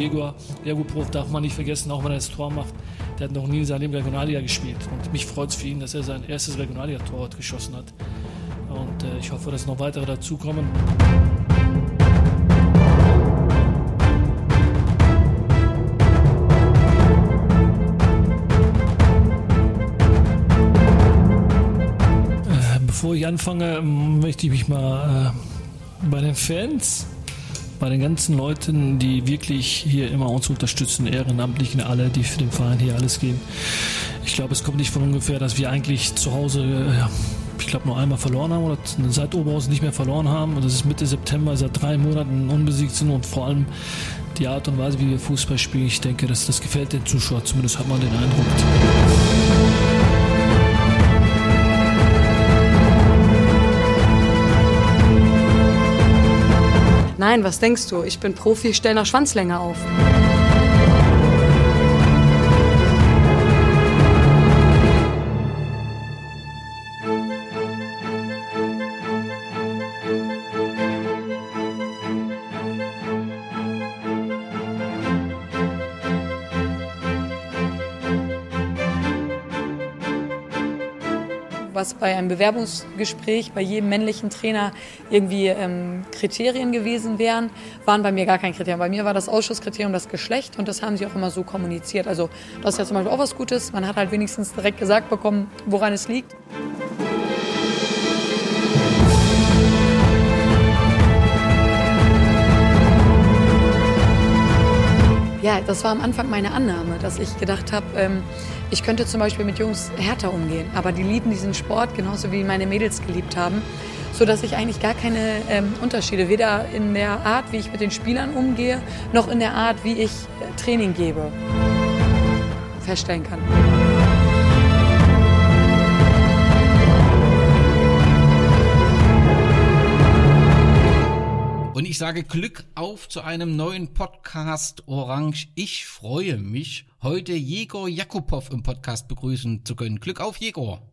Diego, Ergo-Prof darf man nicht vergessen, auch wenn er das Tor macht. Der hat noch nie in seinem Leben Regionalliga gespielt. Und mich freut es für ihn, dass er sein erstes Regionalliga-Tor geschossen hat. Und äh, ich hoffe, dass noch weitere dazukommen. Äh, bevor ich anfange, möchte ich mich mal äh, bei den Fans bei den ganzen Leuten, die wirklich hier immer uns unterstützen, Ehrenamtlichen, alle, die für den Verein hier alles geben. Ich glaube, es kommt nicht von ungefähr, dass wir eigentlich zu Hause, äh, ich glaube, nur einmal verloren haben oder seit Oberhausen nicht mehr verloren haben. Und das ist Mitte September, seit drei Monaten unbesiegt sind und vor allem die Art und Weise, wie wir Fußball spielen, ich denke, das, das gefällt den Zuschauern, zumindest hat man den Eindruck. Nein, was denkst du? Ich bin Profi, stell nach Schwanzlänge auf. Was bei einem Bewerbungsgespräch bei jedem männlichen Trainer irgendwie ähm, Kriterien gewesen wären, waren bei mir gar kein Kriterium. Bei mir war das Ausschusskriterium das Geschlecht und das haben sie auch immer so kommuniziert. Also das ist ja zum Beispiel auch was Gutes. Man hat halt wenigstens direkt gesagt bekommen, woran es liegt. Ja, das war am Anfang meine Annahme, dass ich gedacht habe, ähm, ich könnte zum Beispiel mit Jungs härter umgehen. Aber die lieben diesen Sport genauso wie meine Mädels geliebt haben, sodass ich eigentlich gar keine ähm, Unterschiede, weder in der Art, wie ich mit den Spielern umgehe, noch in der Art, wie ich äh, Training gebe, feststellen kann. Und ich sage Glück auf zu einem neuen Podcast Orange. Ich freue mich, heute Jegor Jakubow im Podcast begrüßen zu können. Glück auf, Jegor.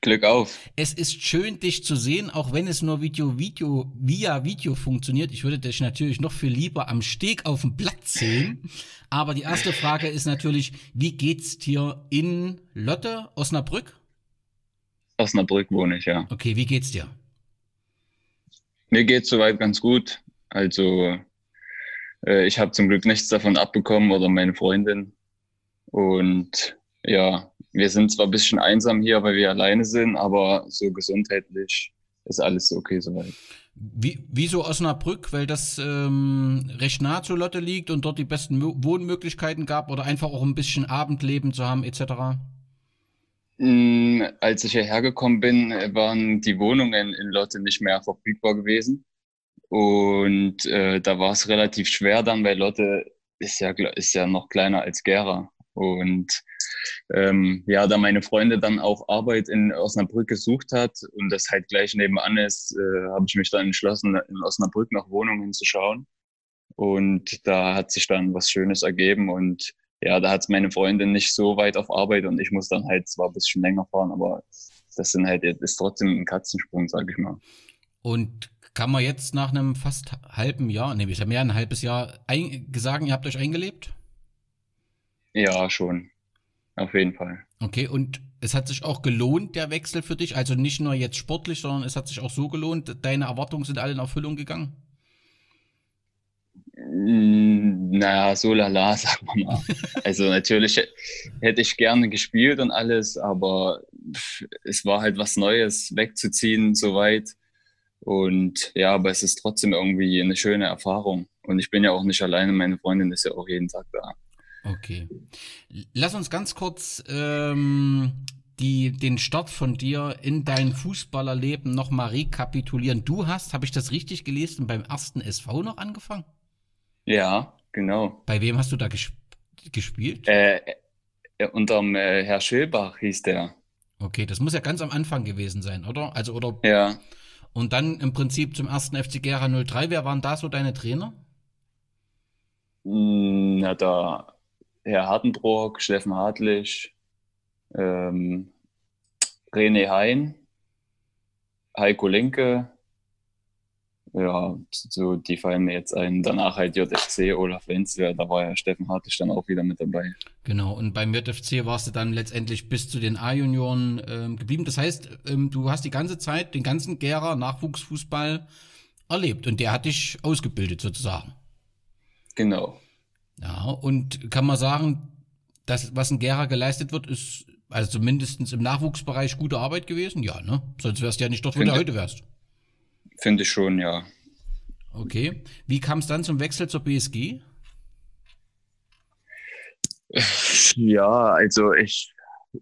Glück auf. Es ist schön, dich zu sehen, auch wenn es nur Video, Video, via Video funktioniert. Ich würde dich natürlich noch viel lieber am Steg auf dem Platz sehen. Aber die erste Frage ist natürlich, wie geht's dir in Lotte, Osnabrück? Osnabrück wohne ich, ja. Okay, wie geht's dir? Mir geht's soweit ganz gut. Also äh, ich habe zum Glück nichts davon abbekommen oder meine Freundin. Und ja, wir sind zwar ein bisschen einsam hier, weil wir alleine sind, aber so gesundheitlich ist alles okay soweit. Wie, wieso Osnabrück? Weil das ähm, recht nah zu Lotte liegt und dort die besten Wohnmöglichkeiten gab oder einfach auch ein bisschen Abendleben zu haben etc.? Mm, als ich hierher gekommen bin, waren die Wohnungen in Lotte nicht mehr verfügbar gewesen. Und äh, da war es relativ schwer dann, weil Lotte ist ja, ist ja noch kleiner als Gera. Und ähm, ja, da meine Freunde dann auch Arbeit in Osnabrück gesucht hat und das halt gleich nebenan ist, äh, habe ich mich dann entschlossen, in Osnabrück nach Wohnungen zu schauen. Und da hat sich dann was Schönes ergeben und ja, da hat meine Freundin nicht so weit auf Arbeit und ich muss dann halt zwar ein bisschen länger fahren, aber das sind halt, ist trotzdem ein Katzensprung, sag ich mal. Und kann man jetzt nach einem fast halben Jahr, nee, ich habe mehr ein halbes Jahr ein, sagen, ihr habt euch eingelebt? Ja, schon. Auf jeden Fall. Okay, und es hat sich auch gelohnt, der Wechsel für dich? Also nicht nur jetzt sportlich, sondern es hat sich auch so gelohnt. Deine Erwartungen sind alle in Erfüllung gegangen? Naja, so lala, sagen wir mal. Also natürlich hätte ich gerne gespielt und alles, aber es war halt was Neues, wegzuziehen, soweit. Und ja, aber es ist trotzdem irgendwie eine schöne Erfahrung. Und ich bin ja auch nicht alleine, meine Freundin ist ja auch jeden Tag da. Okay. Lass uns ganz kurz ähm, die, den Start von dir in dein Fußballerleben nochmal rekapitulieren. Du hast, habe ich das richtig gelesen, beim ersten SV noch angefangen? Ja, genau. Bei wem hast du da ges gespielt? Äh, äh, unterm äh, Herr Schilbach hieß der. Okay, das muss ja ganz am Anfang gewesen sein, oder? Also, oder? Ja. Und dann im Prinzip zum ersten FC Gera 03. Wer waren da so deine Trainer? Hm, Na, da Herr Hartenbrock, Steffen Hartlich, ähm, René Hein, Heiko Linke. Ja, so die fallen mir jetzt ein. Danach halt JFC, Olaf Wenzel, da war ja Steffen Hartlich dann auch wieder mit dabei. Genau, und beim JFC warst du dann letztendlich bis zu den A-Junioren ähm, geblieben. Das heißt, ähm, du hast die ganze Zeit den ganzen Gera Nachwuchsfußball erlebt und der hat dich ausgebildet sozusagen. Genau. Ja, und kann man sagen, das, was in Gera geleistet wird, ist also zumindest im Nachwuchsbereich gute Arbeit gewesen? Ja, ne? Sonst wärst du ja nicht dort, wo du heute wärst. Finde ich schon, ja. Okay. Wie kam es dann zum Wechsel zur BSG? Ja, also ich,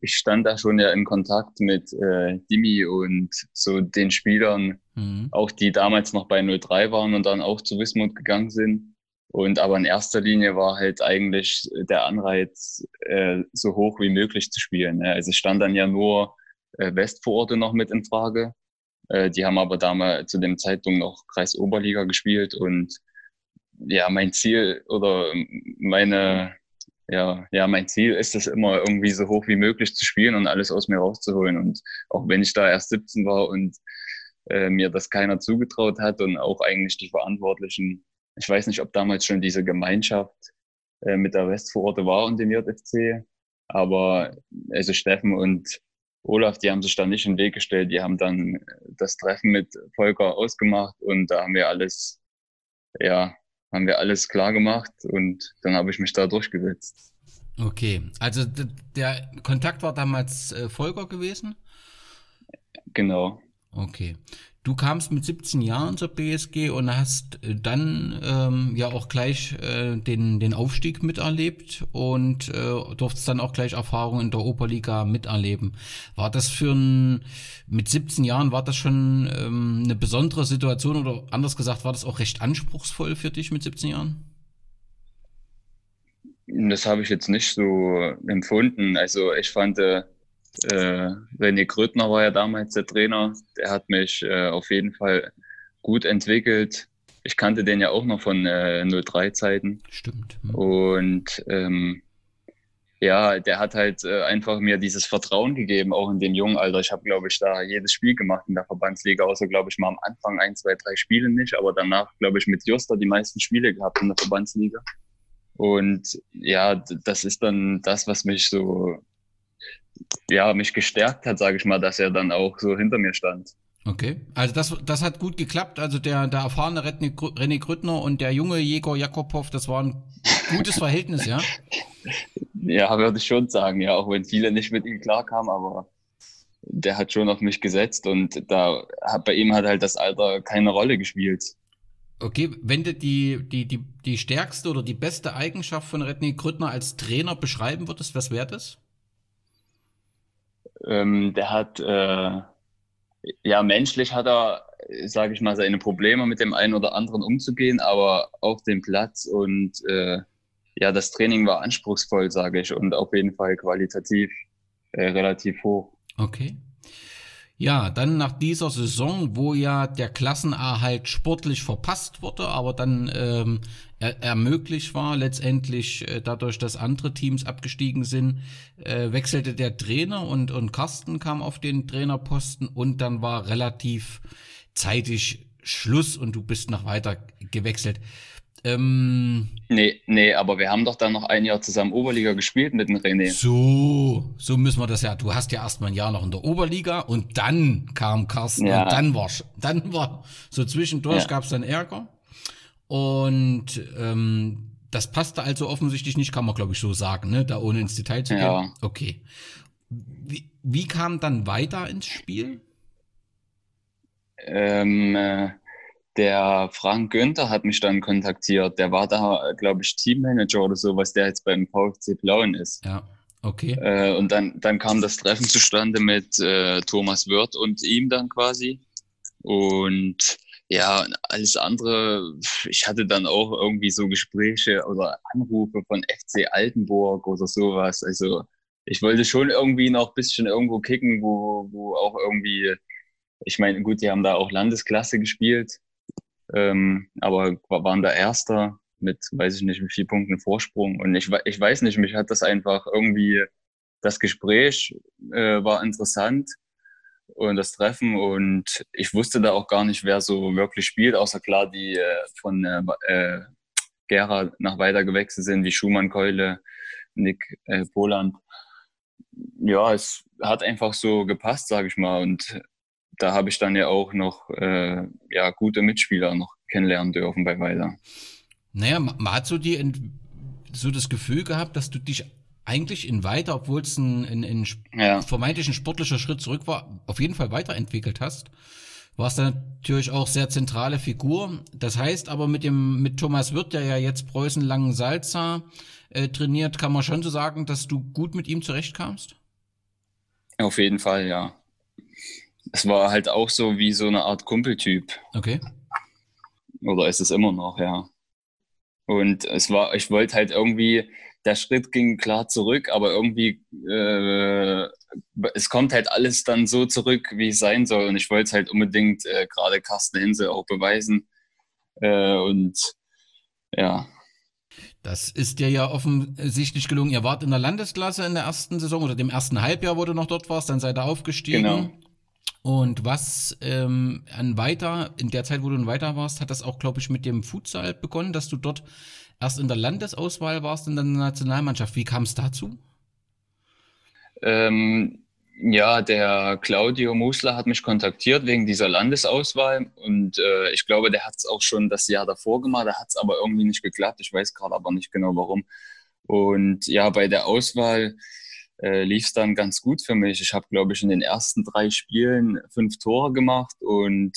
ich stand da schon ja in Kontakt mit äh, Dimi und so den Spielern, Mhm. auch die damals noch bei 03 waren und dann auch zu Wismut gegangen sind. Und aber in erster Linie war halt eigentlich der Anreiz, äh, so hoch wie möglich zu spielen. Ne? Also es stand dann ja nur äh, Westvororte noch mit in Frage. Äh, die haben aber damals zu dem Zeitpunkt noch Kreisoberliga gespielt und ja, mein Ziel oder meine, ja, ja, mein Ziel ist es immer irgendwie so hoch wie möglich zu spielen und alles aus mir rauszuholen. Und auch wenn ich da erst 17 war und äh, mir das keiner zugetraut hat und auch eigentlich die Verantwortlichen, ich weiß nicht, ob damals schon diese Gemeinschaft äh, mit der Westvororte war und dem JFC, aber also Steffen und Olaf, die haben sich da nicht in den Weg gestellt, die haben dann das Treffen mit Volker ausgemacht und da haben wir alles, ja, haben wir alles klar gemacht und dann habe ich mich da durchgesetzt. Okay, also der Kontakt war damals äh, Volker gewesen? Genau. Okay. Du kamst mit 17 Jahren zur BSG und hast äh, dann ähm, ja auch gleich äh, den, den Aufstieg miterlebt und äh, durftest dann auch gleich Erfahrungen in der Oberliga miterleben. War das für ein, mit 17 Jahren, war das schon ähm, eine besondere Situation oder anders gesagt, war das auch recht anspruchsvoll für dich mit 17 Jahren? Das habe ich jetzt nicht so empfunden. Also ich fand, äh, äh, René Grötner war ja damals der Trainer. Der hat mich äh, auf jeden Fall gut entwickelt. Ich kannte den ja auch noch von äh, 03-Zeiten. Stimmt. Hm. Und ähm, ja, der hat halt äh, einfach mir dieses Vertrauen gegeben, auch in dem jungen Alter. Ich habe, glaube ich, da jedes Spiel gemacht in der Verbandsliga, außer, glaube ich, mal am Anfang ein, zwei, drei Spiele nicht, aber danach, glaube ich, mit Josta die meisten Spiele gehabt in der Verbandsliga. Und ja, das ist dann das, was mich so, ja, mich gestärkt hat, sage ich mal, dass er dann auch so hinter mir stand. Okay, also das, das hat gut geklappt. Also der, der erfahrene René Grü- René Grüttner und der junge Jegor Jakobow, das war ein gutes Verhältnis, ja? Ja, würde ich schon sagen, ja, auch wenn viele nicht mit ihm klarkamen, aber der hat schon auf mich gesetzt und da hat bei ihm hat halt das Alter keine Rolle gespielt. Okay, wenn du die, die, die, die stärkste oder die beste Eigenschaft von René Grüttner als Trainer beschreiben würdest, was wäre das? Ähm, der hat, äh, ja, menschlich hat er, sage ich mal, seine Probleme mit dem einen oder anderen umzugehen, aber auf dem Platz und äh, ja, das Training war anspruchsvoll, sage ich, und auf jeden Fall qualitativ äh, relativ hoch. Okay. Ja, dann nach dieser Saison, wo ja der Klassenerhalt sportlich verpasst wurde, aber dann ähm, er, ermöglicht war, letztendlich äh, dadurch, dass andere Teams abgestiegen sind, äh, wechselte der Trainer und, und Carsten kam auf den Trainerposten und dann war relativ zeitig Schluss und du bist noch weiter gewechselt. Ähm, Nee, nee, aber wir haben doch dann noch ein Jahr zusammen Oberliga gespielt mit dem René. So, so müssen wir das ja. Du hast ja erst mal ein Jahr noch in der Oberliga und dann kam Carsten Ja. und dann war dann war so zwischendurch Ja. gab's dann Ärger und ähm, das passte also offensichtlich nicht, kann man glaube ich so sagen, ne? Da ohne ins Detail zu gehen. Ja. Okay. Wie, wie kam dann weiter ins Spiel? Ähm, äh, der Frank Günther hat mich dann kontaktiert. Der war da, glaube ich, Teammanager oder so, was der jetzt beim VfC Plauen ist. Ja, okay. Äh, und dann, dann kam das Treffen zustande mit äh, Thomas Wirth und ihm dann quasi. Und ja, alles andere, ich hatte dann auch irgendwie so Gespräche oder Anrufe von FC Altenburg oder sowas. Also ich wollte schon irgendwie noch ein bisschen irgendwo kicken, wo, wo auch irgendwie, ich meine, gut, die haben da auch Landesklasse gespielt, ähm, aber waren da Erster mit, weiß ich nicht, mit vier Punkten Vorsprung. Und ich, ich weiß nicht, mich hat das einfach irgendwie, das Gespräch äh, war interessant und das Treffen und ich wusste da auch gar nicht, wer so wirklich spielt, außer klar die äh, von äh, äh, Gera nach weiter gewechselt sind, wie Schumann, Keule, Nick äh, Poland. Ja, es hat einfach so gepasst, sage ich mal. Und da habe ich dann ja auch noch äh, ja, gute Mitspieler noch kennenlernen dürfen bei Weiler. Naja, man hat so, die, so das Gefühl gehabt, dass du dich eigentlich in weiter, obwohl es ein, ein, ein ja. vermeintlich ein sportlicher Schritt zurück war, auf jeden Fall weiterentwickelt hast. Warst dann natürlich auch sehr zentrale Figur. Das heißt aber mit dem, mit Thomas Wirth, der ja jetzt Preußen Langen-Salza äh, trainiert, kann man schon so sagen, dass du gut mit ihm zurechtkamst? Auf jeden Fall, ja. Es war halt auch so wie so eine Art Kumpeltyp. Okay. Oder ist es immer noch, ja. Und es war, ich wollte halt irgendwie, der Schritt ging klar zurück, aber irgendwie, äh, es kommt halt alles dann so zurück, wie es sein soll. Und ich wollte es halt unbedingt äh, gerade Carsten Hinse auch beweisen. Äh, und ja. Das ist dir ja offensichtlich gelungen. Ihr wart in der Landesklasse in der ersten Saison oder dem ersten Halbjahr, wo du noch dort warst, dann seid ihr aufgestiegen. Genau. Und was ähm, an weiter, in der Zeit, wo du weiter warst, hat das auch, glaube ich, mit dem Futsal begonnen, dass du dort erst in der Landesauswahl warst, in der Nationalmannschaft. Wie kam es dazu? Ähm, ja, der Claudio Musler hat mich kontaktiert wegen dieser Landesauswahl und äh, ich glaube, der hat es auch schon das Jahr davor gemacht, da hat es aber irgendwie nicht geklappt. Ich weiß gerade aber nicht genau warum. Und ja, bei der Auswahl äh, lief es dann ganz gut für mich. Ich habe, glaube ich, in den ersten drei Spielen fünf Tore gemacht und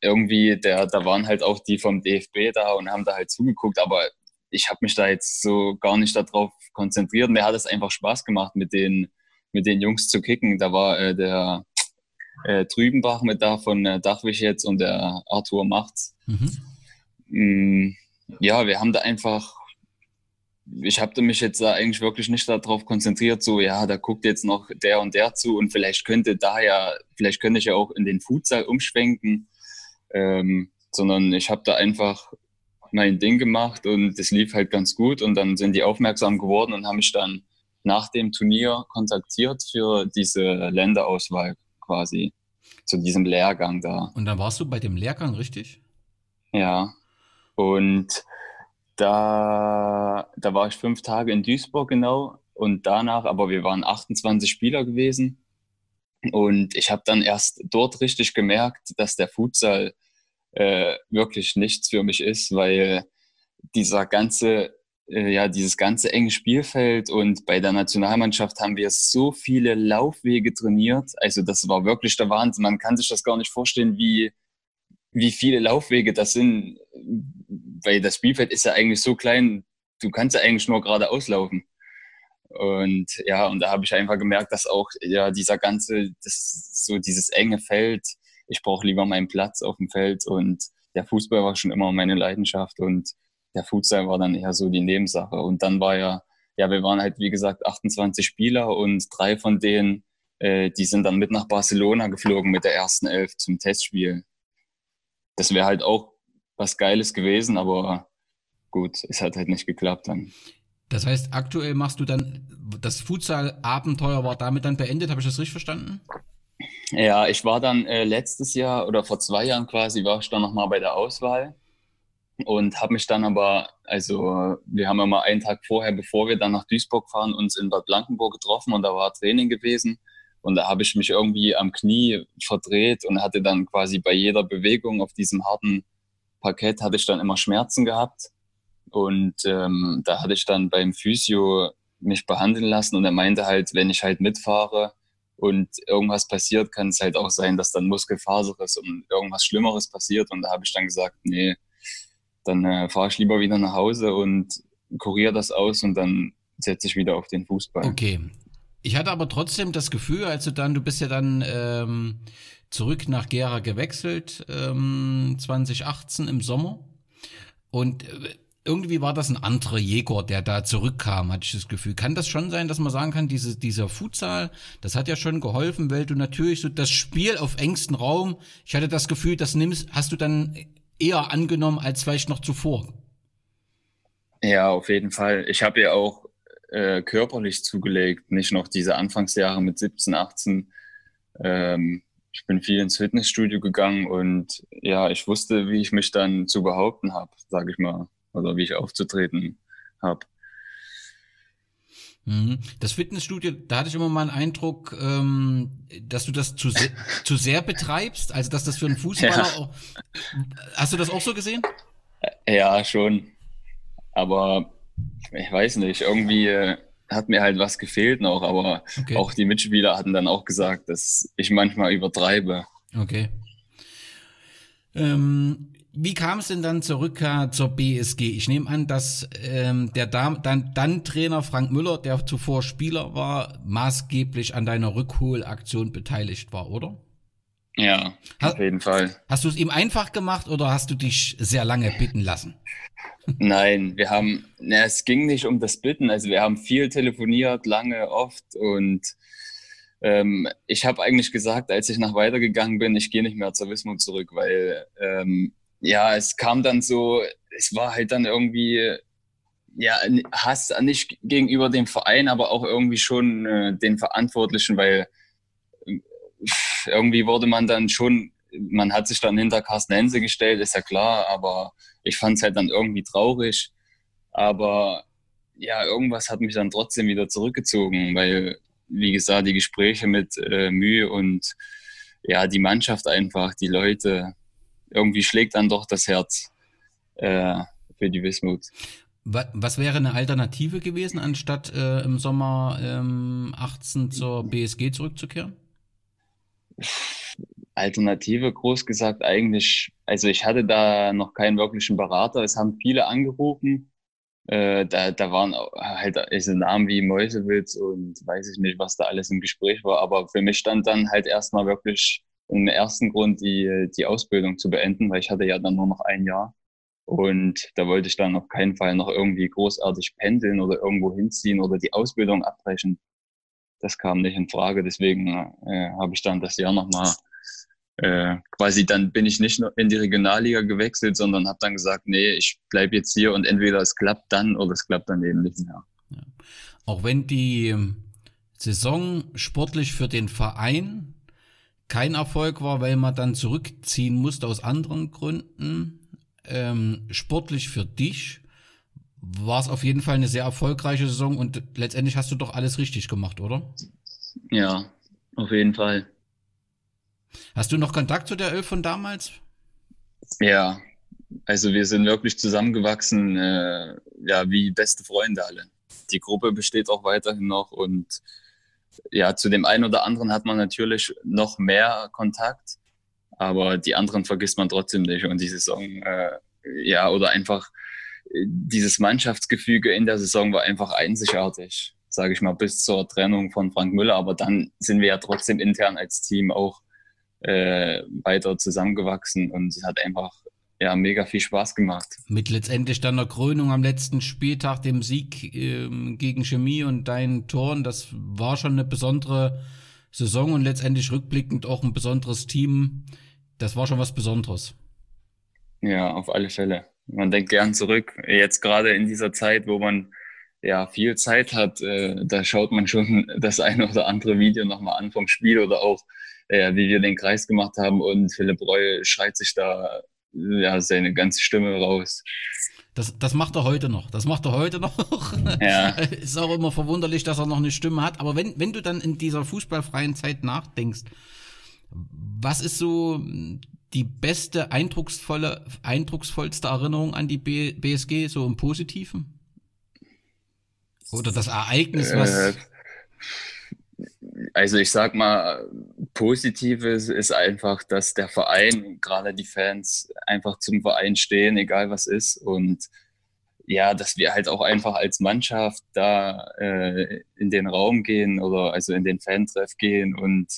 irgendwie, der, da waren halt auch die vom DFB da und haben da halt zugeguckt, aber ich habe mich da jetzt so gar nicht darauf konzentriert. Mir hat es einfach Spaß gemacht, mit den, mit den Jungs zu kicken. Da war äh, der äh, Trübenbach mit da von äh, Dachwig jetzt und der Arthur Machts. Mhm. Mm, ja, wir haben da einfach ich habe mich jetzt da eigentlich wirklich nicht darauf konzentriert, so, ja, da guckt jetzt noch der und der zu und vielleicht könnte da ja, vielleicht könnte ich ja auch in den Futsal umschwenken, ähm, sondern ich habe da einfach mein Ding gemacht und es lief halt ganz gut und dann sind die aufmerksam geworden und haben mich dann nach dem Turnier kontaktiert für diese Länderauswahl quasi, zu diesem Lehrgang da. Und dann warst du bei dem Lehrgang, richtig? Ja, und da, da war ich fünf Tage in Duisburg genau und danach, aber wir waren 28 Spieler gewesen. Und ich habe dann erst dort richtig gemerkt, dass der Futsal äh, wirklich nichts für mich ist, weil dieser ganze, äh, ja, dieses ganze enge Spielfeld und bei der Nationalmannschaft haben wir so viele Laufwege trainiert. Also das war wirklich der Wahnsinn. Man kann sich das gar nicht vorstellen, wie, wie viele Laufwege das sind weil das Spielfeld ist ja eigentlich so klein, du kannst ja eigentlich nur geradeaus laufen. Und ja, und da habe ich einfach gemerkt, dass auch ja dieser ganze, das, so dieses enge Feld, ich brauche lieber meinen Platz auf dem Feld und der Fußball war schon immer meine Leidenschaft und der Futsal war dann eher so die Nebensache. Und dann war ja, ja, wir waren halt wie gesagt 28 Spieler und drei von denen, äh, die sind dann mit nach Barcelona geflogen mit der ersten Elf zum Testspiel. Das wäre halt auch was Geiles gewesen, aber gut, es hat halt nicht geklappt dann. Das heißt, aktuell machst du dann, das Futsal-Abenteuer war damit dann beendet, habe ich das richtig verstanden? Ja, ich war dann äh, letztes Jahr oder vor zwei Jahren quasi, war ich dann nochmal bei der Auswahl und habe mich dann aber, also wir haben ja mal einen Tag vorher, bevor wir dann nach Duisburg fahren, uns in Bad Blankenburg getroffen und da war Training gewesen und da habe ich mich irgendwie am Knie verdreht und hatte dann quasi bei jeder Bewegung auf diesem harten Parkett hatte ich dann immer Schmerzen gehabt. Und ähm, da hatte ich dann beim Physio mich behandeln lassen und er meinte halt, wenn ich halt mitfahre und irgendwas passiert, kann es halt auch sein, dass dann Muskelfaseres und irgendwas Schlimmeres passiert. Und da habe ich dann gesagt, nee, dann äh, fahre ich lieber wieder nach Hause und kuriere das aus und dann setze ich wieder auf den Fußball. Okay. Ich hatte aber trotzdem das Gefühl, als du dann, du bist ja dann ähm, zurück nach Gera gewechselt, ähm, 2018 im Sommer. Und äh, irgendwie war das ein anderer Jäger, der da zurückkam, hatte ich das Gefühl. Kann das schon sein, dass man sagen kann, diese, dieser Futsal, das hat ja schon geholfen, weil du natürlich so das Spiel auf engstem Raum, ich hatte das Gefühl, das nimmst, hast du dann eher angenommen als vielleicht noch zuvor. Ja, auf jeden Fall. Ich habe ja auch äh, körperlich zugelegt, nicht noch diese Anfangsjahre mit 17, 18. Ähm, ich bin viel ins Fitnessstudio gegangen und ja, ich wusste, wie ich mich dann zu behaupten habe, sage ich mal oder wie ich aufzutreten habe. Mhm. Das Fitnessstudio, da hatte ich immer mal einen Eindruck, ähm, dass du das zu, se zu sehr betreibst, also dass das für einen Fußballer ja. auch. Hast du das auch so gesehen? Ja, schon. Aber ich weiß nicht, irgendwie äh, hat mir halt was gefehlt noch, aber okay. auch die Mitspieler hatten dann auch gesagt, dass ich manchmal übertreibe. Okay. Ähm, wie kam es denn dann zur Rückkehr zur BSG? Ich nehme an, dass ähm, der Dam dann, dann Trainer Frank Müller, der zuvor Spieler war, maßgeblich an deiner Rückholaktion beteiligt war, oder? Ja, auf jeden Fall. Hast du es ihm einfach gemacht oder hast du dich sehr lange bitten lassen? Nein, wir haben, na, es ging nicht um das Bitten. Also wir haben viel telefoniert, lange, oft und ähm, ich habe eigentlich gesagt, als ich nach weitergegangen bin, ich gehe nicht mehr zur Wismut zurück, weil ähm, ja, es kam dann so, es war halt dann irgendwie, ja, Hass nicht gegenüber dem Verein, aber auch irgendwie schon äh, den Verantwortlichen, weil äh, irgendwie wurde man dann schon, man hat sich dann hinter Carsten Hense gestellt, ist ja klar, aber ich fand es halt dann irgendwie traurig. Aber ja, irgendwas hat mich dann trotzdem wieder zurückgezogen, weil, wie gesagt, die Gespräche mit äh, Mühe und ja, die Mannschaft einfach, die Leute, irgendwie schlägt dann doch das Herz äh, für die Wismut. Was wäre eine Alternative gewesen, anstatt äh, im Sommer ähm, 18 zur BSG zurückzukehren? Alternative, groß gesagt, eigentlich, also ich hatte da noch keinen wirklichen Berater. Es haben viele angerufen. Äh, da, da waren halt also Namen wie Mäusewitz und weiß ich nicht, was da alles im Gespräch war. Aber für mich stand dann halt erstmal wirklich im ersten Grund die, die Ausbildung zu beenden, weil ich hatte ja dann nur noch ein Jahr. Und da wollte ich dann auf keinen Fall noch irgendwie großartig pendeln oder irgendwo hinziehen oder die Ausbildung abbrechen. Das kam nicht in Frage. Deswegen äh, habe ich dann das Jahr nochmal äh, quasi dann bin ich nicht in die Regionalliga gewechselt, sondern habe dann gesagt, nee, ich bleibe jetzt hier und entweder es klappt dann oder es klappt dann eben nicht mehr. Ja. Auch wenn die Saison sportlich für den Verein kein Erfolg war, weil man dann zurückziehen musste aus anderen Gründen. Ähm, sportlich für dich war es auf jeden Fall eine sehr erfolgreiche Saison und letztendlich hast du doch alles richtig gemacht, oder? Ja, auf jeden Fall. Hast du noch Kontakt zu der Elf von damals? Ja, also wir sind wirklich zusammengewachsen, äh, ja, wie beste Freunde alle. Die Gruppe besteht auch weiterhin noch und ja, zu dem einen oder anderen hat man natürlich noch mehr Kontakt, aber die anderen vergisst man trotzdem nicht. Und die Saison, äh, ja, oder einfach dieses Mannschaftsgefüge in der Saison war einfach einzigartig, sage ich mal, bis zur Trennung von Frank Müller. Aber dann sind wir ja trotzdem intern als Team auch äh, weiter zusammengewachsen und es hat einfach ja, mega viel Spaß gemacht. Mit letztendlich dann der Krönung am letzten Spieltag, dem Sieg ähm, gegen Chemie und deinen Toren, das war schon eine besondere Saison und letztendlich rückblickend auch ein besonderes Team. Das war schon was Besonderes. Ja, auf alle Fälle. Man denkt gern zurück. Jetzt gerade in dieser Zeit, wo man ja viel Zeit hat, äh, da schaut man schon das eine oder andere Video nochmal an vom Spiel oder auch, äh, wie wir den Kreis gemacht haben und Philipp Reul schreit sich da ja, seine ganze Stimme raus. Das, das macht er heute noch. Das macht er heute noch. Ja. Ist auch immer verwunderlich, dass er noch eine Stimme hat. Aber wenn, wenn du dann in dieser fußballfreien Zeit nachdenkst, was ist so die beste, eindrucksvolle, eindrucksvollste Erinnerung an die B BSG, so im Positiven? Oder das Ereignis, was. Äh, also ich sag mal, Positives ist einfach, dass der Verein, gerade die Fans, einfach zum Verein stehen, egal was ist. Und ja, dass wir halt auch einfach als Mannschaft da äh, in den Raum gehen oder also in den Fantreff gehen und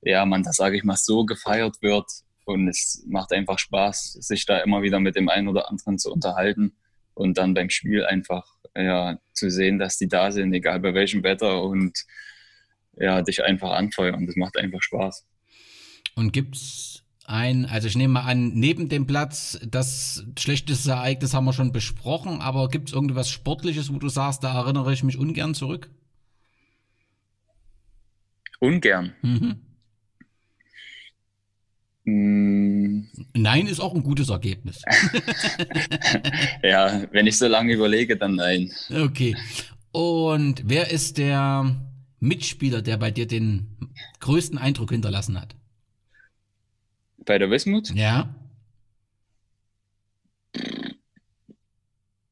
ja, man, das sage ich mal, so gefeiert wird. Und es macht einfach Spaß, sich da immer wieder mit dem einen oder anderen zu unterhalten und dann beim Spiel einfach ja, zu sehen, dass die da sind, egal bei welchem Wetter und ja, dich einfach anfeuern. Das macht einfach Spaß. Und gibt's ein, also ich nehme mal an, neben dem Platz, das schlechteste Ereignis haben wir schon besprochen, aber gibt's irgendwas Sportliches, wo du sagst, da erinnere ich mich ungern zurück? Ungern. Mhm. Mm. Nein ist auch ein gutes Ergebnis. ja, wenn ich so lange überlege, dann nein. Okay. Und wer ist der Mitspieler, der bei dir den größten Eindruck hinterlassen hat? Bei der Wismut? Ja.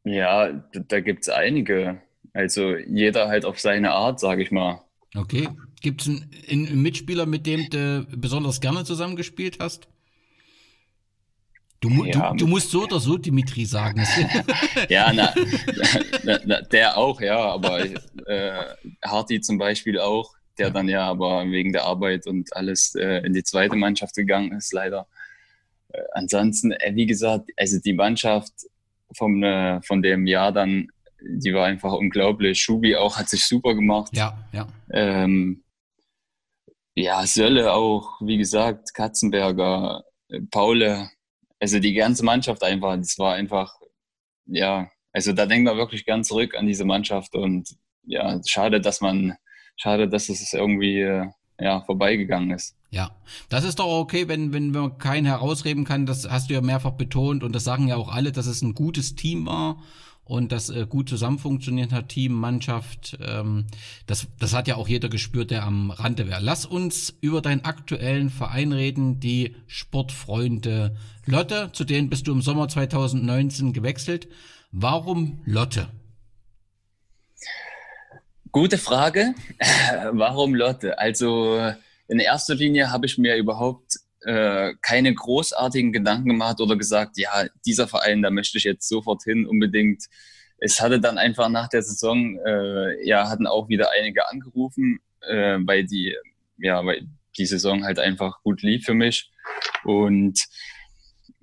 Ja, da gibt es einige. Also jeder halt auf seine Art, sage ich mal. Okay. Gibt es einen, einen, Mitspieler, mit dem du besonders gerne zusammengespielt hast? Du, ja, du, du, musst so oder so Dimitri sagen. ja, na, na, na, der auch, ja, aber äh, Harti zum Beispiel auch, der dann ja aber wegen der Arbeit und alles äh, in die zweite Mannschaft gegangen ist, leider. Äh, ansonsten, äh, wie gesagt, also die Mannschaft vom, äh, von dem Jahr dann, die war einfach unglaublich. Schubi auch hat sich super gemacht. Ja, ja. Ähm, ja, Sölle auch, wie gesagt, Katzenberger, äh, Paule, also die ganze Mannschaft einfach, das war einfach, ja, also da denkt man wirklich gern zurück an diese Mannschaft und ja, schade, dass man, schade, dass es irgendwie äh, ja, vorbeigegangen ist. Ja, das ist doch okay, wenn, wenn man keinen herausreden kann. Das hast du ja mehrfach betont und das sagen ja auch alle, dass es ein gutes Team war und das äh, gut zusammen funktioniert hat, Team, Mannschaft. Ähm, das, das hat ja auch jeder gespürt, der am Rande wäre. Lass uns über deinen aktuellen Verein reden, die Sportfreunde Lotte. Zu denen bist du im Sommer 2019 gewechselt. Warum Lotte? Gute Frage. Warum Lotte? Also in erster Linie habe ich mir überhaupt äh, keine großartigen Gedanken gemacht oder gesagt, ja, dieser Verein, da möchte ich jetzt sofort hin, unbedingt. Es hatte dann einfach nach der Saison, äh, ja, hatten auch wieder einige angerufen, äh, weil die, ja, weil die Saison halt einfach gut lief für mich. Und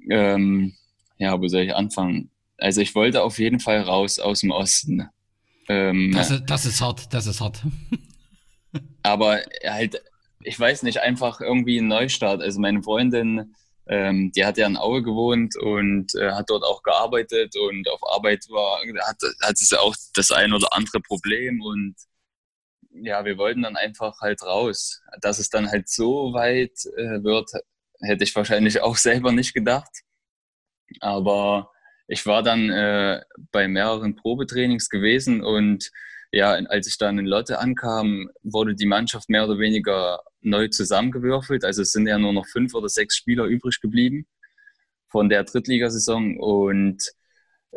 ähm, ja, wo soll ich anfangen? Also ich wollte auf jeden Fall raus aus dem Osten. Ähm, das, ist, das ist hart, das ist hart. aber halt ich weiß nicht, einfach irgendwie ein Neustart. Also meine Freundin, ähm, die hat ja in Aue gewohnt und äh, hat dort auch gearbeitet und auf Arbeit war, hat, hat es ja auch das ein oder andere Problem und ja, wir wollten dann einfach halt raus. Dass es dann halt so weit äh, wird, hätte ich wahrscheinlich auch selber nicht gedacht. Aber ich war dann äh, bei mehreren Probetrainings gewesen und ja, als ich dann in Lotte ankam, wurde die Mannschaft mehr oder weniger neu zusammengewürfelt. Also es sind ja nur noch fünf oder sechs Spieler übrig geblieben von der Drittligasaison. Und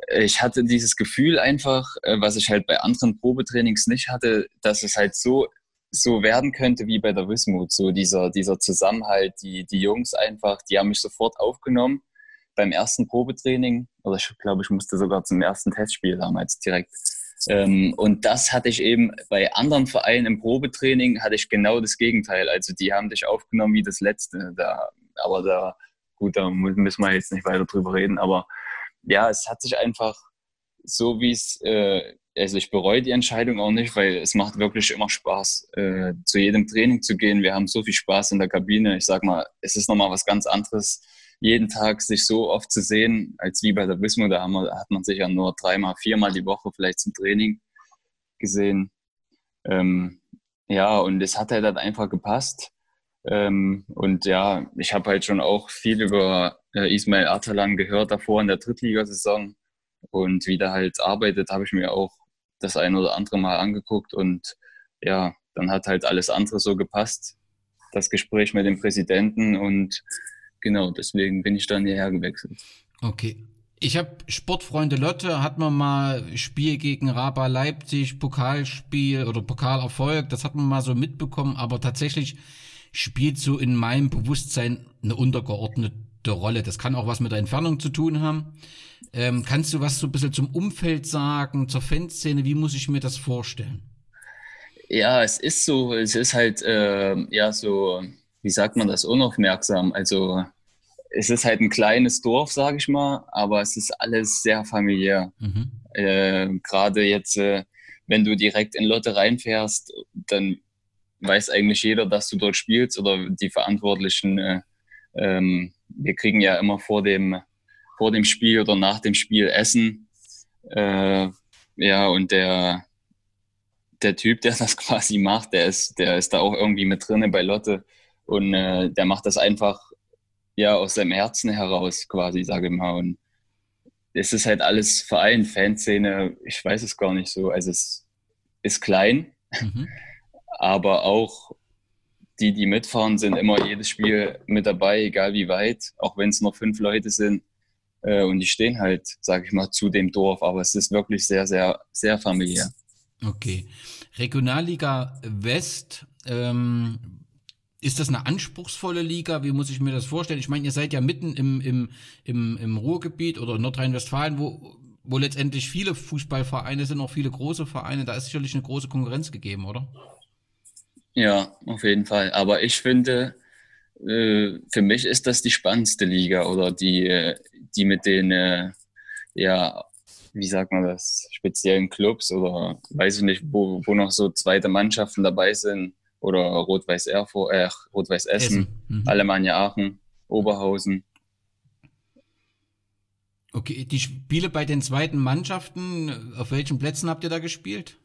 ich hatte dieses Gefühl einfach, äh, was ich halt bei anderen Probetrainings nicht hatte, dass es halt so, so werden könnte wie bei der Wismut. So dieser, dieser Zusammenhalt, die, die Jungs einfach, die haben mich sofort aufgenommen beim ersten Probetraining. Oder ich glaube, ich musste sogar zum ersten Testspiel damals direkt ähm, und das hatte ich eben bei anderen Vereinen im Probetraining, hatte ich genau das Gegenteil. Also die haben dich aufgenommen wie das Letzte. Da, aber da, gut, da müssen wir jetzt nicht weiter drüber reden. Aber ja, es hat sich einfach so, wie es, äh, also ich bereue die Entscheidung auch nicht, weil es macht wirklich immer Spaß, äh, zu jedem Training zu gehen. Wir haben so viel Spaß in der Kabine. Ich sag mal, es ist nochmal was ganz anderes jeden Tag sich so oft zu sehen, als wie bei der Wismut, da wir, hat man sich ja nur dreimal, viermal die Woche vielleicht zum Training gesehen. Ähm, ja, und es hat halt, halt einfach gepasst. Ähm, und ja, ich habe halt schon auch viel über äh, Ismail Atalan gehört davor in der Drittligasaison. Und wie der halt arbeitet, habe ich mir auch das ein oder andere Mal angeguckt. Und ja, dann hat halt alles andere so gepasst. Das Gespräch mit dem Präsidenten und genau, deswegen bin ich dann hierher gewechselt. Okay. Ich habe Sportfreunde Lotte, hat man mal Spiel gegen Raba Leipzig, Pokalspiel oder Pokalerfolg, das hat man mal so mitbekommen, aber tatsächlich spielt so in meinem Bewusstsein eine untergeordnete Rolle. Das kann auch was mit der Entfernung zu tun haben. Ähm, kannst du was so ein bisschen zum Umfeld sagen, zur Fanszene? Wie muss ich mir das vorstellen? Ja, es ist so, es ist halt, äh, ja, so wie sagt man das, unaufmerksam. Also es ist halt ein kleines Dorf, sage ich mal, aber es ist alles sehr familiär. Mhm. Äh, Gerade jetzt, äh, wenn du direkt in Lotte reinfährst, dann weiß eigentlich jeder, dass du dort spielst oder die Verantwortlichen. Äh, ähm, wir kriegen ja immer vor dem, vor dem Spiel oder nach dem Spiel Essen. Äh, ja, und der, der Typ, der das quasi macht, der ist, der ist da auch irgendwie mit drinne bei Lotte und äh, der macht das einfach ja aus seinem Herzen heraus quasi, sage ich mal. Und es ist halt alles Verein, Fanszene, ich weiß es gar nicht so. Also es ist klein, mhm. aber auch die, die mitfahren, sind immer jedes Spiel mit dabei, egal wie weit, auch wenn es nur fünf Leute sind. Äh, und die stehen halt, sage ich mal, zu dem Dorf. Aber es ist wirklich sehr, sehr, sehr familiär. Okay. Regionalliga West, ähm, ist das eine anspruchsvolle Liga? Wie muss ich mir das vorstellen? Ich meine, ihr seid ja mitten im, im, im, im Ruhrgebiet oder Nordrhein-Westfalen, wo, wo letztendlich viele Fußballvereine sind, auch viele große Vereine. Da ist sicherlich eine große Konkurrenz gegeben, oder? Ja, auf jeden Fall. Aber ich finde, äh, für mich ist das die spannendste Liga oder die, die mit den, äh, ja, wie sagt man das, speziellen Clubs oder weiß ich nicht, wo, wo noch so zweite Mannschaften dabei sind oder Rot-Weiß Erfurt, äh, Rot-Weiß Essen, Essen. Mhm. Alemannia Aachen, Oberhausen. Okay, die Spiele bei den zweiten Mannschaften, auf welchen Plätzen habt ihr da gespielt?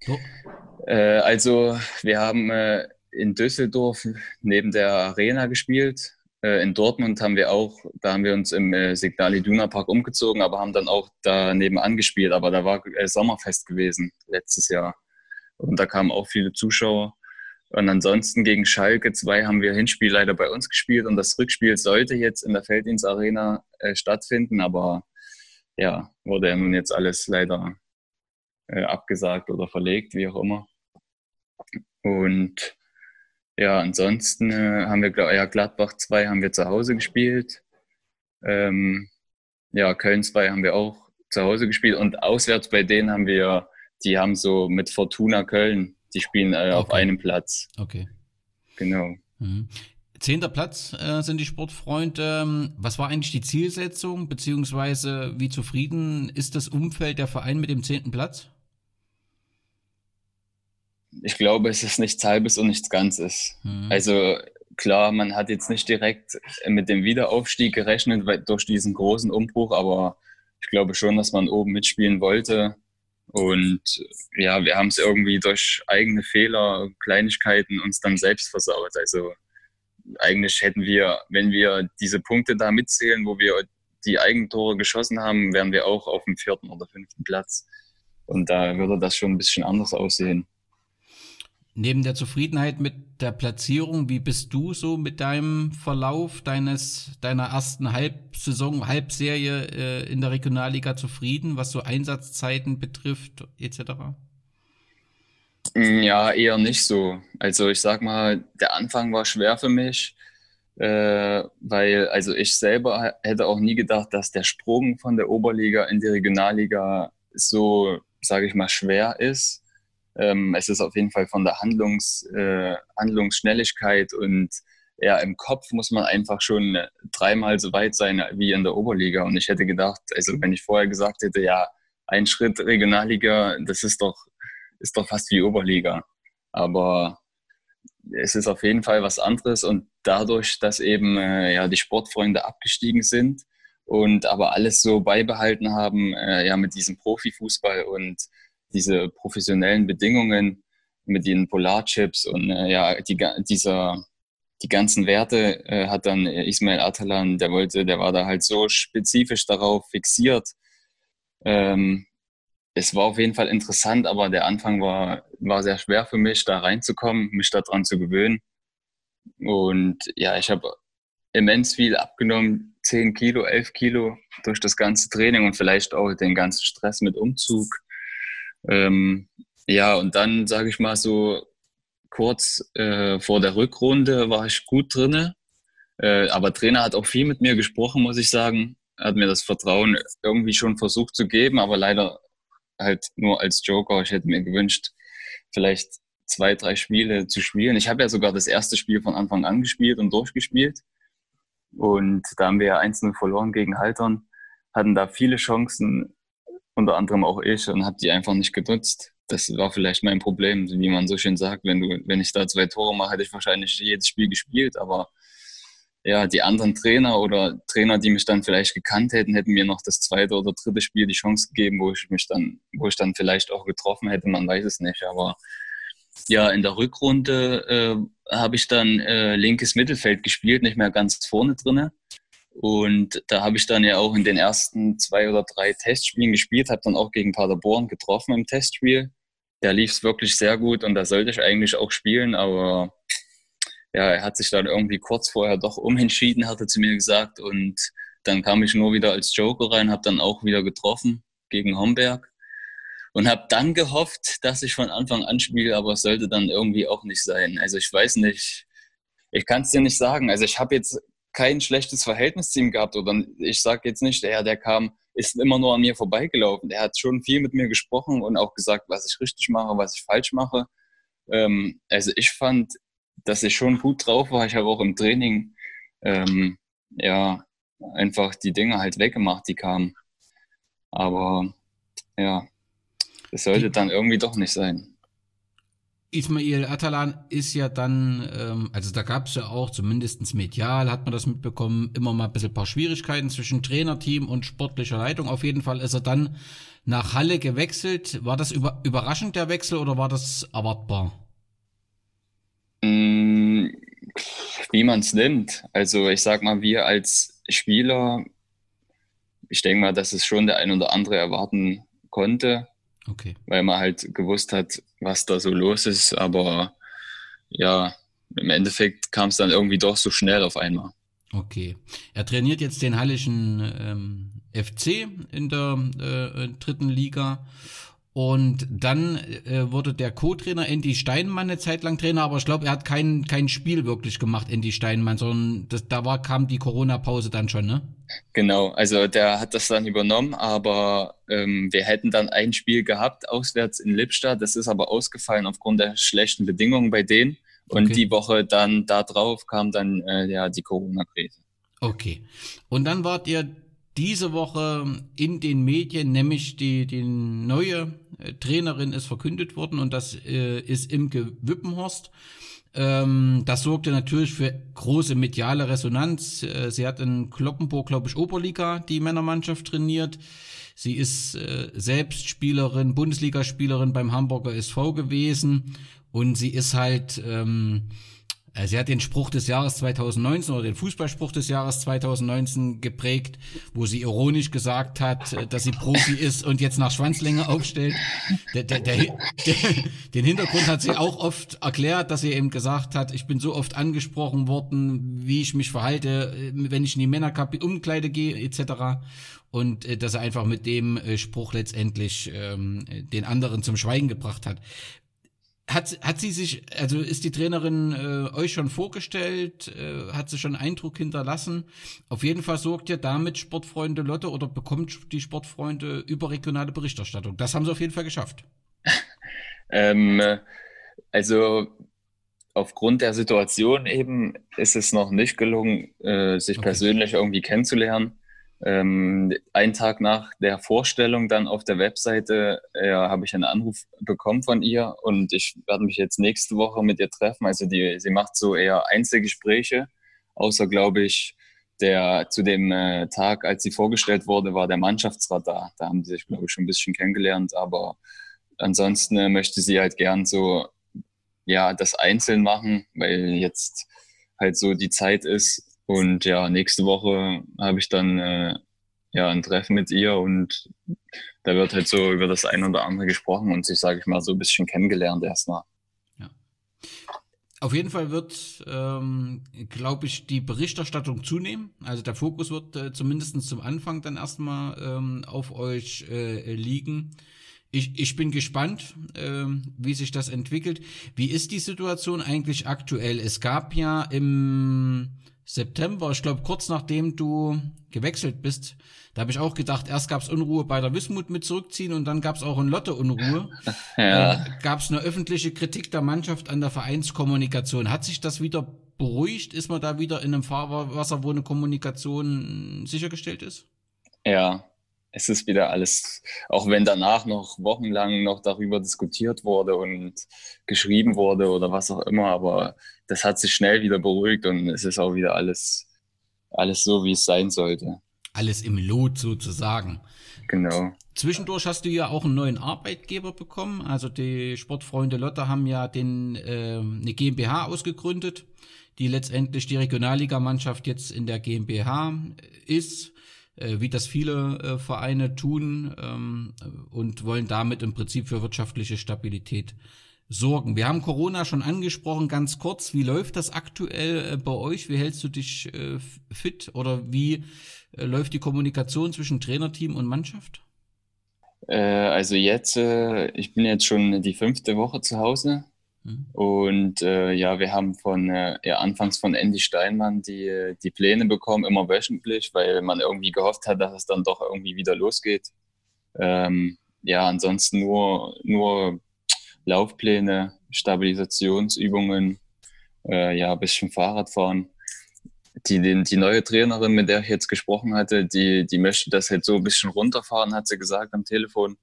So. Äh, also, wir haben äh, in Düsseldorf neben der Arena gespielt. Äh, in Dortmund haben wir auch, da haben wir uns im äh, Signal Iduna Park umgezogen, aber haben dann auch da nebenan gespielt. Aber da war äh, Sommerfest gewesen letztes Jahr. Und da kamen auch viele Zuschauer. Und ansonsten gegen Schalke 2 haben wir Hinspiel leider bei uns gespielt und das Rückspiel sollte jetzt in der Felddienstarena äh, stattfinden, aber ja, wurde ja nun jetzt alles leider äh, abgesagt oder verlegt, wie auch immer. Und ja, ansonsten äh, haben wir, ja, Gladbach 2 haben wir zu Hause gespielt. Ähm, ja, Köln 2 haben wir auch zu Hause gespielt und auswärts bei denen haben wir die haben so mit Fortuna Köln, die spielen äh, okay. auf einem Platz. Okay. Genau. Mhm. Zehnter Platz äh, sind die Sportfreunde. Was war eigentlich die Zielsetzung, beziehungsweise wie zufrieden ist das Umfeld der Verein mit dem zehnten Platz? Ich glaube, es ist nichts Halbes und nichts Ganzes. Mhm. Also klar, man hat jetzt nicht direkt mit dem Wiederaufstieg gerechnet durch diesen großen Umbruch, aber ich glaube schon, dass man oben mitspielen wollte. Und ja, wir haben es irgendwie durch eigene Fehler, Kleinigkeiten uns dann selbst versaut. Also eigentlich hätten wir, wenn wir diese Punkte da mitzählen, wo wir die Eigentore geschossen haben, wären wir auch auf dem vierten oder fünften Platz. Und da würde das schon ein bisschen anders aussehen. Neben der Zufriedenheit mit der Platzierung, wie bist du so mit deinem Verlauf deines deiner ersten Halbsaison, Halbserie äh, in der Regionalliga zufrieden, was so Einsatzzeiten betrifft etc.? Mm, ja, eher nicht so. Also ich sag mal, der Anfang war schwer für mich, äh, weil also ich selber hätte auch nie gedacht, dass der Sprung von der Oberliga in die Regionalliga so, sage ich mal, schwer ist ähm, es ist auf jeden Fall von der Handlungs, äh, Handlungsschnelligkeit und ja, im Kopf muss man einfach schon dreimal so weit sein wie in der Oberliga. Und ich hätte gedacht, also wenn ich vorher gesagt hätte, ja, ein Schritt Regionalliga, das ist doch, ist doch fast wie Oberliga. Aber es ist auf jeden Fall was anderes und dadurch, dass eben äh, ja, die Sportfreunde abgestiegen sind und aber alles so beibehalten haben, äh, ja, mit diesem Profifußball und diese professionellen Bedingungen mit den Polarchips und äh, ja, die, dieser, die ganzen Werte äh, hat dann Ismail Atalan, der wollte, der war da halt so spezifisch darauf fixiert. Ähm, es war auf jeden Fall interessant, aber der Anfang war, war sehr schwer für mich, da reinzukommen, mich daran zu gewöhnen. Und ja, ich habe immens viel abgenommen, 10 Kilo, 11 Kilo durch das ganze Training und vielleicht auch den ganzen Stress mit Umzug ähm, ja, und dann sage ich mal so kurz äh, vor der Rückrunde war ich gut drinne. Äh, aber Trainer hat auch viel mit mir gesprochen, muss ich sagen. Er hat mir das Vertrauen irgendwie schon versucht zu geben, aber leider halt nur als Joker. Ich hätte mir gewünscht, vielleicht zwei, drei Spiele zu spielen. Ich habe ja sogar das erste Spiel von Anfang an gespielt und durchgespielt. Und da haben wir ja einzeln verloren gegen Haltern, hatten da viele Chancen, unter anderem auch ich, und habe die einfach nicht genutzt. Das war vielleicht mein Problem, wie man so schön sagt. Wenn, du, wenn ich da zwei Tore mache, hätte ich wahrscheinlich jedes Spiel gespielt. Aber ja, die anderen Trainer oder Trainer, die mich dann vielleicht gekannt hätten, hätten mir noch das zweite oder dritte Spiel die Chance gegeben, wo ich mich dann, wo ich dann vielleicht auch getroffen hätte. Man weiß es nicht. Aber ja, in der Rückrunde äh, habe ich dann äh, linkes Mittelfeld gespielt, nicht mehr ganz vorne drinne. Und da habe ich dann ja auch in den ersten zwei oder drei Testspielen gespielt, habe dann auch gegen Paderborn getroffen im Testspiel. Da lief es wirklich sehr gut und da sollte ich eigentlich auch spielen, aber ja, er hat sich dann irgendwie kurz vorher doch umentschieden, hatte zu mir gesagt. Und dann kam ich nur wieder als Joker rein, habe dann auch wieder getroffen gegen Homberg und habe dann gehofft, dass ich von Anfang an spiele, aber es sollte dann irgendwie auch nicht sein. Also ich weiß nicht, ich kann es dir nicht sagen. Also ich habe jetzt kein schlechtes Verhältnis zu ihm gehabt oder ich sage jetzt nicht, der, der kam, ist immer nur an mir vorbeigelaufen. Er hat schon viel mit mir gesprochen und auch gesagt, was ich richtig mache, was ich falsch mache. Ähm, also ich fand, dass ich schon gut drauf war. Ich habe auch im Training ähm, ja einfach die Dinge halt weggemacht, die kamen. Aber ja, das sollte dann irgendwie doch nicht sein. Ismail Atalan ist ja dann, ähm, also da gab es ja auch, zumindest medial hat man das mitbekommen, immer mal ein bisschen ein paar Schwierigkeiten zwischen Trainerteam und sportlicher Leitung. Auf jeden Fall ist er dann nach Halle gewechselt. War das über, überraschend der Wechsel oder war das erwartbar? Mm, wie man es nimmt. Also ich sag mal, wir als Spieler, ich denke mal, dass es schon der ein oder andere erwarten konnte. Okay. Weil man halt gewusst hat, was da so los ist. Aber ja, im Endeffekt kam es dann irgendwie doch so schnell auf einmal. Okay. Er trainiert jetzt den Hallischen ähm, FC in der äh, dritten Liga und dann äh, wurde der Co-Trainer Andy Steinmann eine Zeit lang Trainer, aber ich glaube, er hat kein, kein Spiel wirklich gemacht, Andy Steinmann, sondern das, da war, kam die Corona-Pause dann schon, ne? Genau, also der hat das dann übernommen, aber ähm, wir hätten dann ein Spiel gehabt, auswärts in Lippstadt. Das ist aber ausgefallen aufgrund der schlechten Bedingungen bei denen. Und okay. die Woche dann da drauf kam dann äh, ja die Corona-Krise. Okay. Und dann wart ihr diese Woche in den Medien, nämlich die, die neue äh, Trainerin ist verkündet worden und das äh, ist Imke Wippenhorst. Ähm, das sorgte natürlich für große mediale Resonanz. Äh, sie hat in Kloppenburg, glaube ich, Oberliga die Männermannschaft trainiert. Sie ist äh, selbst Spielerin, Bundesligaspielerin beim Hamburger SV gewesen und sie ist halt ähm, äh, sie hat den Spruch des Jahres 2019 oder den Fußballspruch des Jahres 2019 geprägt, wo sie ironisch gesagt hat, äh, dass sie Profi ist und jetzt nach Schwanzlänge aufstellt. Der, der, der, den Hintergrund hat sie auch oft erklärt, dass sie eben gesagt hat, ich bin so oft angesprochen worden, wie ich mich verhalte, äh, wenn ich in die Männerkabine Umkleide gehe etc. Und dass er einfach mit dem Spruch letztendlich ähm, den anderen zum Schweigen gebracht hat. Hat, hat sie sich, also ist die Trainerin äh, euch schon vorgestellt? Äh, hat sie schon Eindruck hinterlassen? Auf jeden Fall sorgt ja damit Sportfreunde Lotte oder bekommt die Sportfreunde überregionale Berichterstattung. Das haben sie auf jeden Fall geschafft. ähm, also aufgrund der Situation eben ist es noch nicht gelungen, äh, sich okay. persönlich irgendwie kennenzulernen. Ähm, einen Tag nach der Vorstellung dann auf der Webseite äh, habe ich einen Anruf bekommen von ihr und ich werde mich jetzt nächste Woche mit ihr treffen. Also die, sie macht so eher Einzelgespräche, außer glaube ich, der zu dem äh, Tag, als sie vorgestellt wurde, war der Mannschaftsrat da. Da haben sie sich, glaube ich, schon ein bisschen kennengelernt, aber ansonsten äh, möchte sie halt gern so, ja, das einzeln machen, weil jetzt halt so die Zeit ist, und ja, nächste Woche habe ich dann äh, ja ein Treffen mit ihr und da wird halt so über das ein oder andere gesprochen und sich, sage ich mal, so ein bisschen kennengelernt erstmal. Ja. Auf jeden Fall wird, ähm, glaube ich, die Berichterstattung zunehmen. Also der Fokus wird äh, zumindest zum Anfang dann erstmal ähm, auf euch äh, liegen. Ich, ich bin gespannt, äh, wie sich das entwickelt. Wie ist die Situation eigentlich aktuell? Es gab ja im September, ich glaube kurz nachdem du gewechselt bist, da habe ich auch gedacht, erst gab es Unruhe bei der Wismut mit zurückziehen und dann gab es auch in Lotte Unruhe. ja. Äh, gab es eine öffentliche Kritik der Mannschaft an der Vereinskommunikation. Hat sich das wieder beruhigt? Ist man da wieder in einem Fahrwasser, wo eine Kommunikation sichergestellt ist? Ja, es ist wieder alles, auch wenn danach noch wochenlang noch darüber diskutiert wurde und geschrieben wurde oder was auch immer, aber das hat sich schnell wieder beruhigt und es ist auch wieder alles, alles so, wie es sein sollte. Alles im Lot sozusagen. Genau. Zwischendurch hast du ja auch einen neuen Arbeitgeber bekommen. Also die Sportfreunde Lotte haben ja den, äh, eine GmbH ausgegründet, die letztendlich die Regionalligamannschaft jetzt in der GmbH ist wie das viele äh, Vereine tun ähm, und wollen damit im Prinzip für wirtschaftliche Stabilität sorgen. Wir haben Corona schon angesprochen, ganz kurz. Wie läuft das aktuell äh, bei euch? Wie hältst du dich äh, fit oder wie äh, läuft die Kommunikation zwischen Trainerteam und Mannschaft? Äh, also jetzt, ich bin jetzt schon die fünfte Woche zu Hause Mhm. Und äh, ja, wir haben von äh, ja, anfangs von Andy Steinmann die, die Pläne bekommen, immer wöchentlich, weil man irgendwie gehofft hat, dass es dann doch irgendwie wieder losgeht. Ähm, ja, ansonsten nur, nur Laufpläne, Stabilisationsübungen, äh, ja, ein bisschen Fahrradfahren. Die, die, die neue Trainerin, mit der ich jetzt gesprochen hatte, die, die möchte das halt so ein bisschen runterfahren, hat sie gesagt am Telefon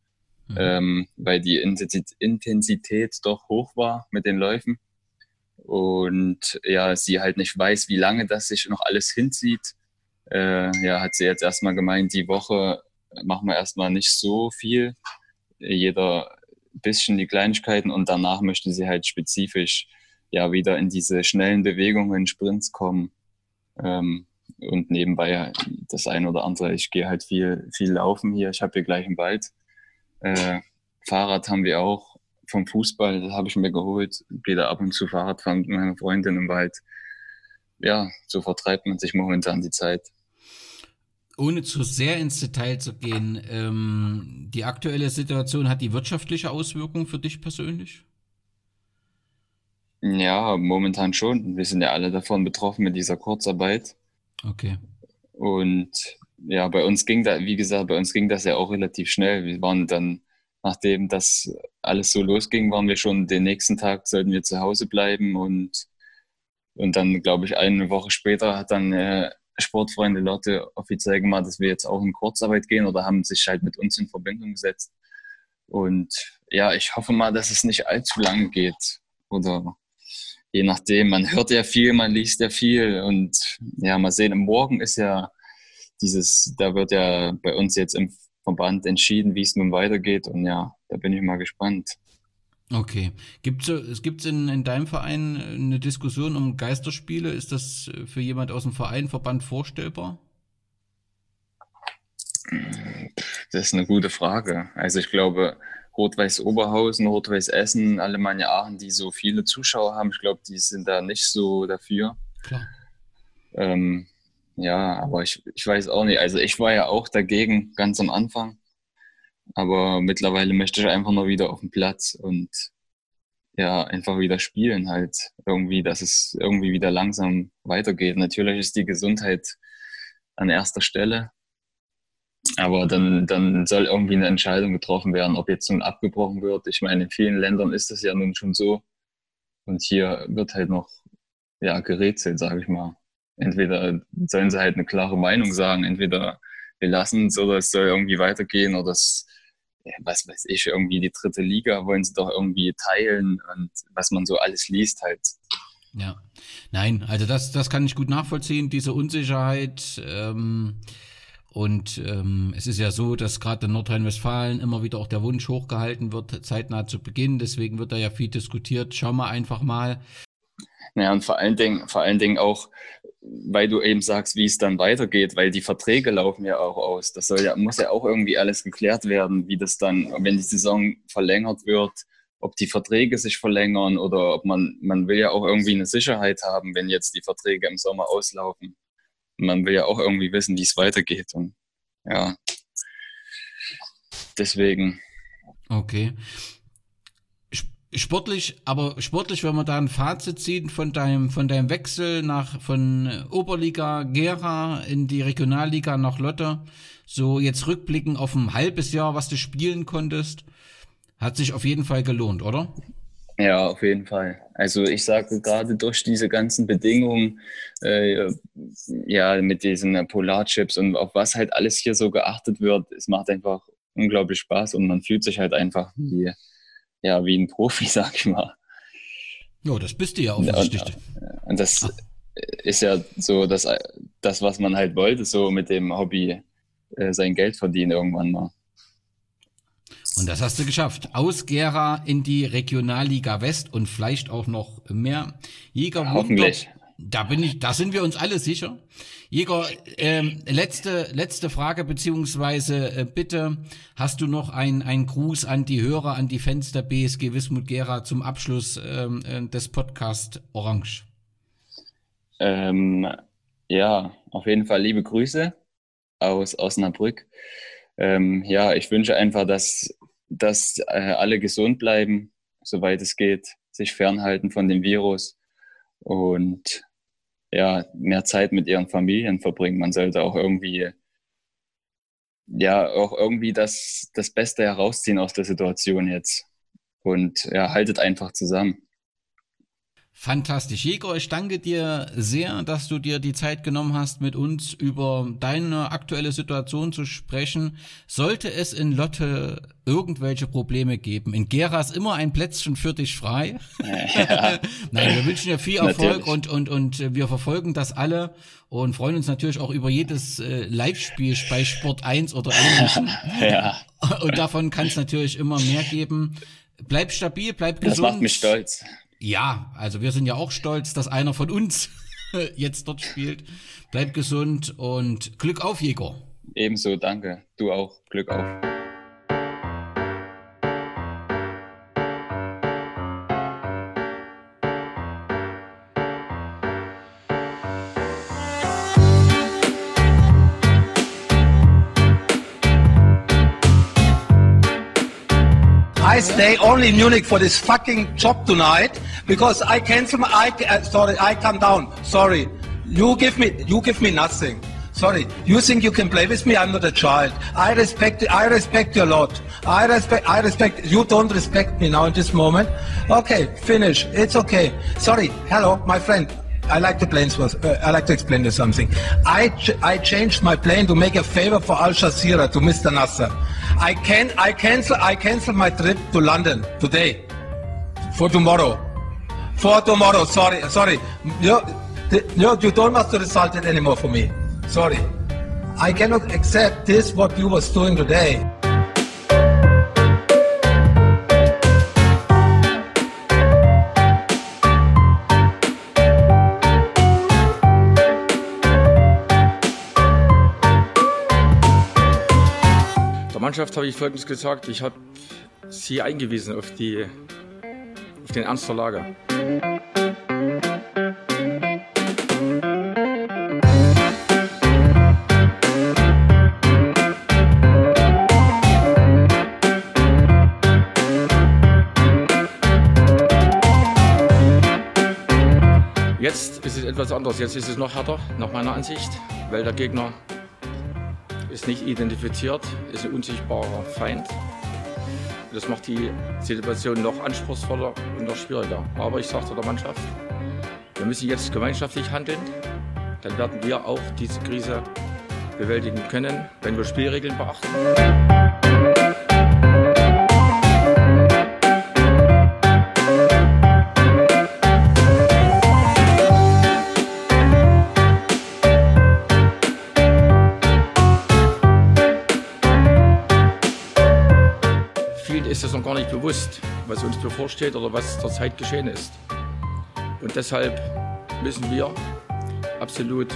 mhm. ähm, weil die Intensität doch hoch war mit den Läufen. Und ja, sie halt nicht weiß, wie lange das sich noch alles hinzieht. Äh, ja, hat sie jetzt erstmal gemeint, die Woche machen wir erstmal nicht so viel. Jeder bisschen die Kleinigkeiten und danach möchte sie halt spezifisch ja wieder in diese schnellen Bewegungen, Sprints kommen. Ähm, und nebenbei das ein oder andere. Ich gehe halt viel, viel laufen hier. Ich habe hier gleich einen Wald. Äh, Fahrrad haben wir auch vom Fußball, das habe ich mir geholt. Wieder ab und zu Fahrrad fahren mit meiner Freundin im Wald. Ja, so vertreibt man sich momentan die Zeit. Ohne zu sehr ins Detail zu gehen, ähm, die aktuelle Situation hat die wirtschaftliche Auswirkung für dich persönlich? Ja, momentan schon. Wir sind ja alle davon betroffen mit dieser Kurzarbeit. Okay. Und ja, bei uns ging da, wie gesagt, bei uns ging das ja auch relativ schnell. Wir waren dann, nachdem das alles so losging, waren wir schon den nächsten Tag, sollten wir zu Hause bleiben und, und dann, glaube ich, eine Woche später hat dann äh, Sportfreunde Lotte offiziell gemacht, dass wir jetzt auch in Kurzarbeit gehen oder haben sich halt mit uns in Verbindung gesetzt. Und ja, ich hoffe mal, dass es nicht allzu lange geht. Oder je nachdem, man hört ja viel, man liest ja viel und ja, mal sehen, morgen ist ja dieses, da wird ja bei uns jetzt im Verband entschieden, wie es nun weitergeht. Und ja, da bin ich mal gespannt. Okay. Gibt es gibt's in, in deinem Verein eine Diskussion um Geisterspiele? Ist das für jemand aus dem Verein, Verband vorstellbar? Das ist eine gute Frage. Also ich glaube, Rot-Weiß Oberhausen, Rot-Weiß Essen, Alemannia Aachen, die so viele Zuschauer haben, ich glaube, die sind da nicht so dafür. Klar. Ähm, ja, aber ich, ich weiß auch nicht. Also ich war ja auch dagegen ganz am Anfang. Aber mittlerweile möchte ich einfach nur wieder auf den Platz und ja, einfach wieder spielen halt. Irgendwie, dass es irgendwie wieder langsam weitergeht. Natürlich ist die Gesundheit an erster Stelle. Aber dann, dann soll irgendwie eine Entscheidung getroffen werden, ob jetzt nun abgebrochen wird. Ich meine, in vielen Ländern ist das ja nun schon so. Und hier wird halt noch ja, gerätselt, sage ich mal entweder sollen sie halt eine klare Meinung sagen, entweder wir lassen es oder es soll irgendwie weitergehen oder es, was weiß ich, irgendwie die dritte Liga wollen sie doch irgendwie teilen und was man so alles liest halt. Ja, nein, also das, das kann ich gut nachvollziehen, diese Unsicherheit. Ähm, und ähm, es ist ja so, dass gerade in Nordrhein-Westfalen immer wieder auch der Wunsch hochgehalten wird, zeitnah zu beginnen. Deswegen wird da ja viel diskutiert. Schauen wir einfach mal. Naja, und vor allen Dingen, vor allen Dingen auch, weil du eben sagst, wie es dann weitergeht, weil die Verträge laufen ja auch aus. Das soll ja, muss ja auch irgendwie alles geklärt werden, wie das dann, wenn die Saison verlängert wird, ob die Verträge sich verlängern oder ob man, man will ja auch irgendwie eine Sicherheit haben, wenn jetzt die Verträge im Sommer auslaufen. Man will ja auch irgendwie wissen, wie es weitergeht. Und ja, deswegen. Okay sportlich, aber sportlich, wenn wir da ein Fazit ziehen von deinem, von deinem Wechsel nach, von Oberliga Gera in die Regionalliga nach Lotte, so jetzt rückblicken auf ein halbes Jahr, was du spielen konntest, hat sich auf jeden Fall gelohnt, oder? Ja, auf jeden Fall. Also ich sage gerade durch diese ganzen Bedingungen, äh, ja, mit diesen Polarchips und auf was halt alles hier so geachtet wird, es macht einfach unglaublich Spaß und man fühlt sich halt einfach wie, ja, wie ein Profi, sag ich mal. Ja, das bist du ja offensichtlich. Und, und das Ach. ist ja so das, das, was man halt wollte, so mit dem Hobby äh, sein Geld verdienen irgendwann mal. Und das hast du geschafft. Aus Gera in die Regionalliga West und vielleicht auch noch mehr. Jäger Hoffentlich. Da bin ich, da sind wir uns alle sicher. Jäger, ähm, letzte, letzte Frage beziehungsweise äh, bitte, hast du noch ein, ein Gruß an die Hörer, an die Fans der BSG Wismut Gera zum Abschluss ähm, äh, des Podcast Orange? Ähm, ja, auf jeden Fall liebe Grüße aus Osnabrück. Ähm, ja, ich wünsche einfach, dass dass äh, alle gesund bleiben, soweit es geht, sich fernhalten von dem Virus und ja, mehr Zeit mit ihren Familien verbringen. Man sollte auch irgendwie, ja, auch irgendwie das, das Beste herausziehen aus der Situation jetzt. Und ja, haltet einfach zusammen. Fantastisch. Jäger, ich danke dir sehr, dass du dir die Zeit genommen hast, mit uns über deine aktuelle Situation zu sprechen. Sollte es in Lotte irgendwelche Probleme geben, in Gera ist immer ein Plätzchen für dich frei. Ja. Nein, wir wünschen dir viel Erfolg und, und, und wir verfolgen das alle und freuen uns natürlich auch über jedes äh, Live-Spiel bei Sport 1 oder ähnlichem. Ja. Und davon kann es natürlich immer mehr geben. Bleib stabil, bleib gesund. Das macht mich stolz. Ja, also wir sind ja auch stolz, dass einer von uns jetzt dort spielt. Bleib gesund und Glück auf, Jäger. Ebenso, danke. Du auch. Glück auf. Stay only in Munich for this fucking job tonight because I cancel I, uh, sorry, I come down. Sorry. You give me, you give me nothing. Sorry. You think you can play with me? I'm not a child. I respect, I respect you a lot. I respect, I respect, you don't respect me now in this moment. Okay, finish. It's okay. Sorry. Hello, my friend. I like to plane uh, I like to explain you something. I ch I changed my plane to make a favor for Al Jazeera to Mr. Nasser. I can I cancel I cancel my trip to London today for tomorrow. For tomorrow. Sorry, sorry. You, you, you don't have to result it anymore for me. Sorry. I cannot accept this what you was doing today. Mannschaft habe ich Folgendes gesagt. Ich habe sie eingewiesen auf, die, auf den Ernst der Lage. Jetzt ist es etwas anders. Jetzt ist es noch härter, nach meiner Ansicht, weil der Gegner ist nicht identifiziert, ist ein unsichtbarer Feind. Das macht die Situation noch anspruchsvoller und noch schwieriger. Aber ich sagte der Mannschaft, wir müssen jetzt gemeinschaftlich handeln. Dann werden wir auch diese Krise bewältigen können, wenn wir Spielregeln beachten. Noch gar nicht bewusst, was uns bevorsteht oder was zurzeit geschehen ist. Und deshalb müssen wir absolut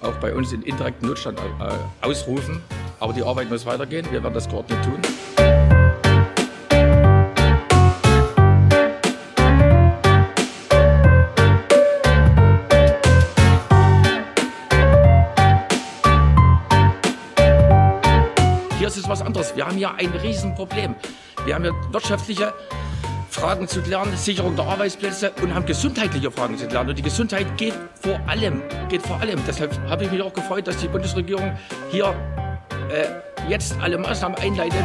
auch bei uns in indirekten Notstand äh, ausrufen. Aber die Arbeit muss weitergehen. Wir werden das geordnet tun. Wir haben ja ein Riesenproblem. Wir haben ja wirtschaftliche Fragen zu klären, Sicherung der Arbeitsplätze und haben gesundheitliche Fragen zu klären. Und die Gesundheit geht vor allem, geht vor allem. Deshalb habe ich mich auch gefreut, dass die Bundesregierung hier äh, jetzt alle Maßnahmen einleitet.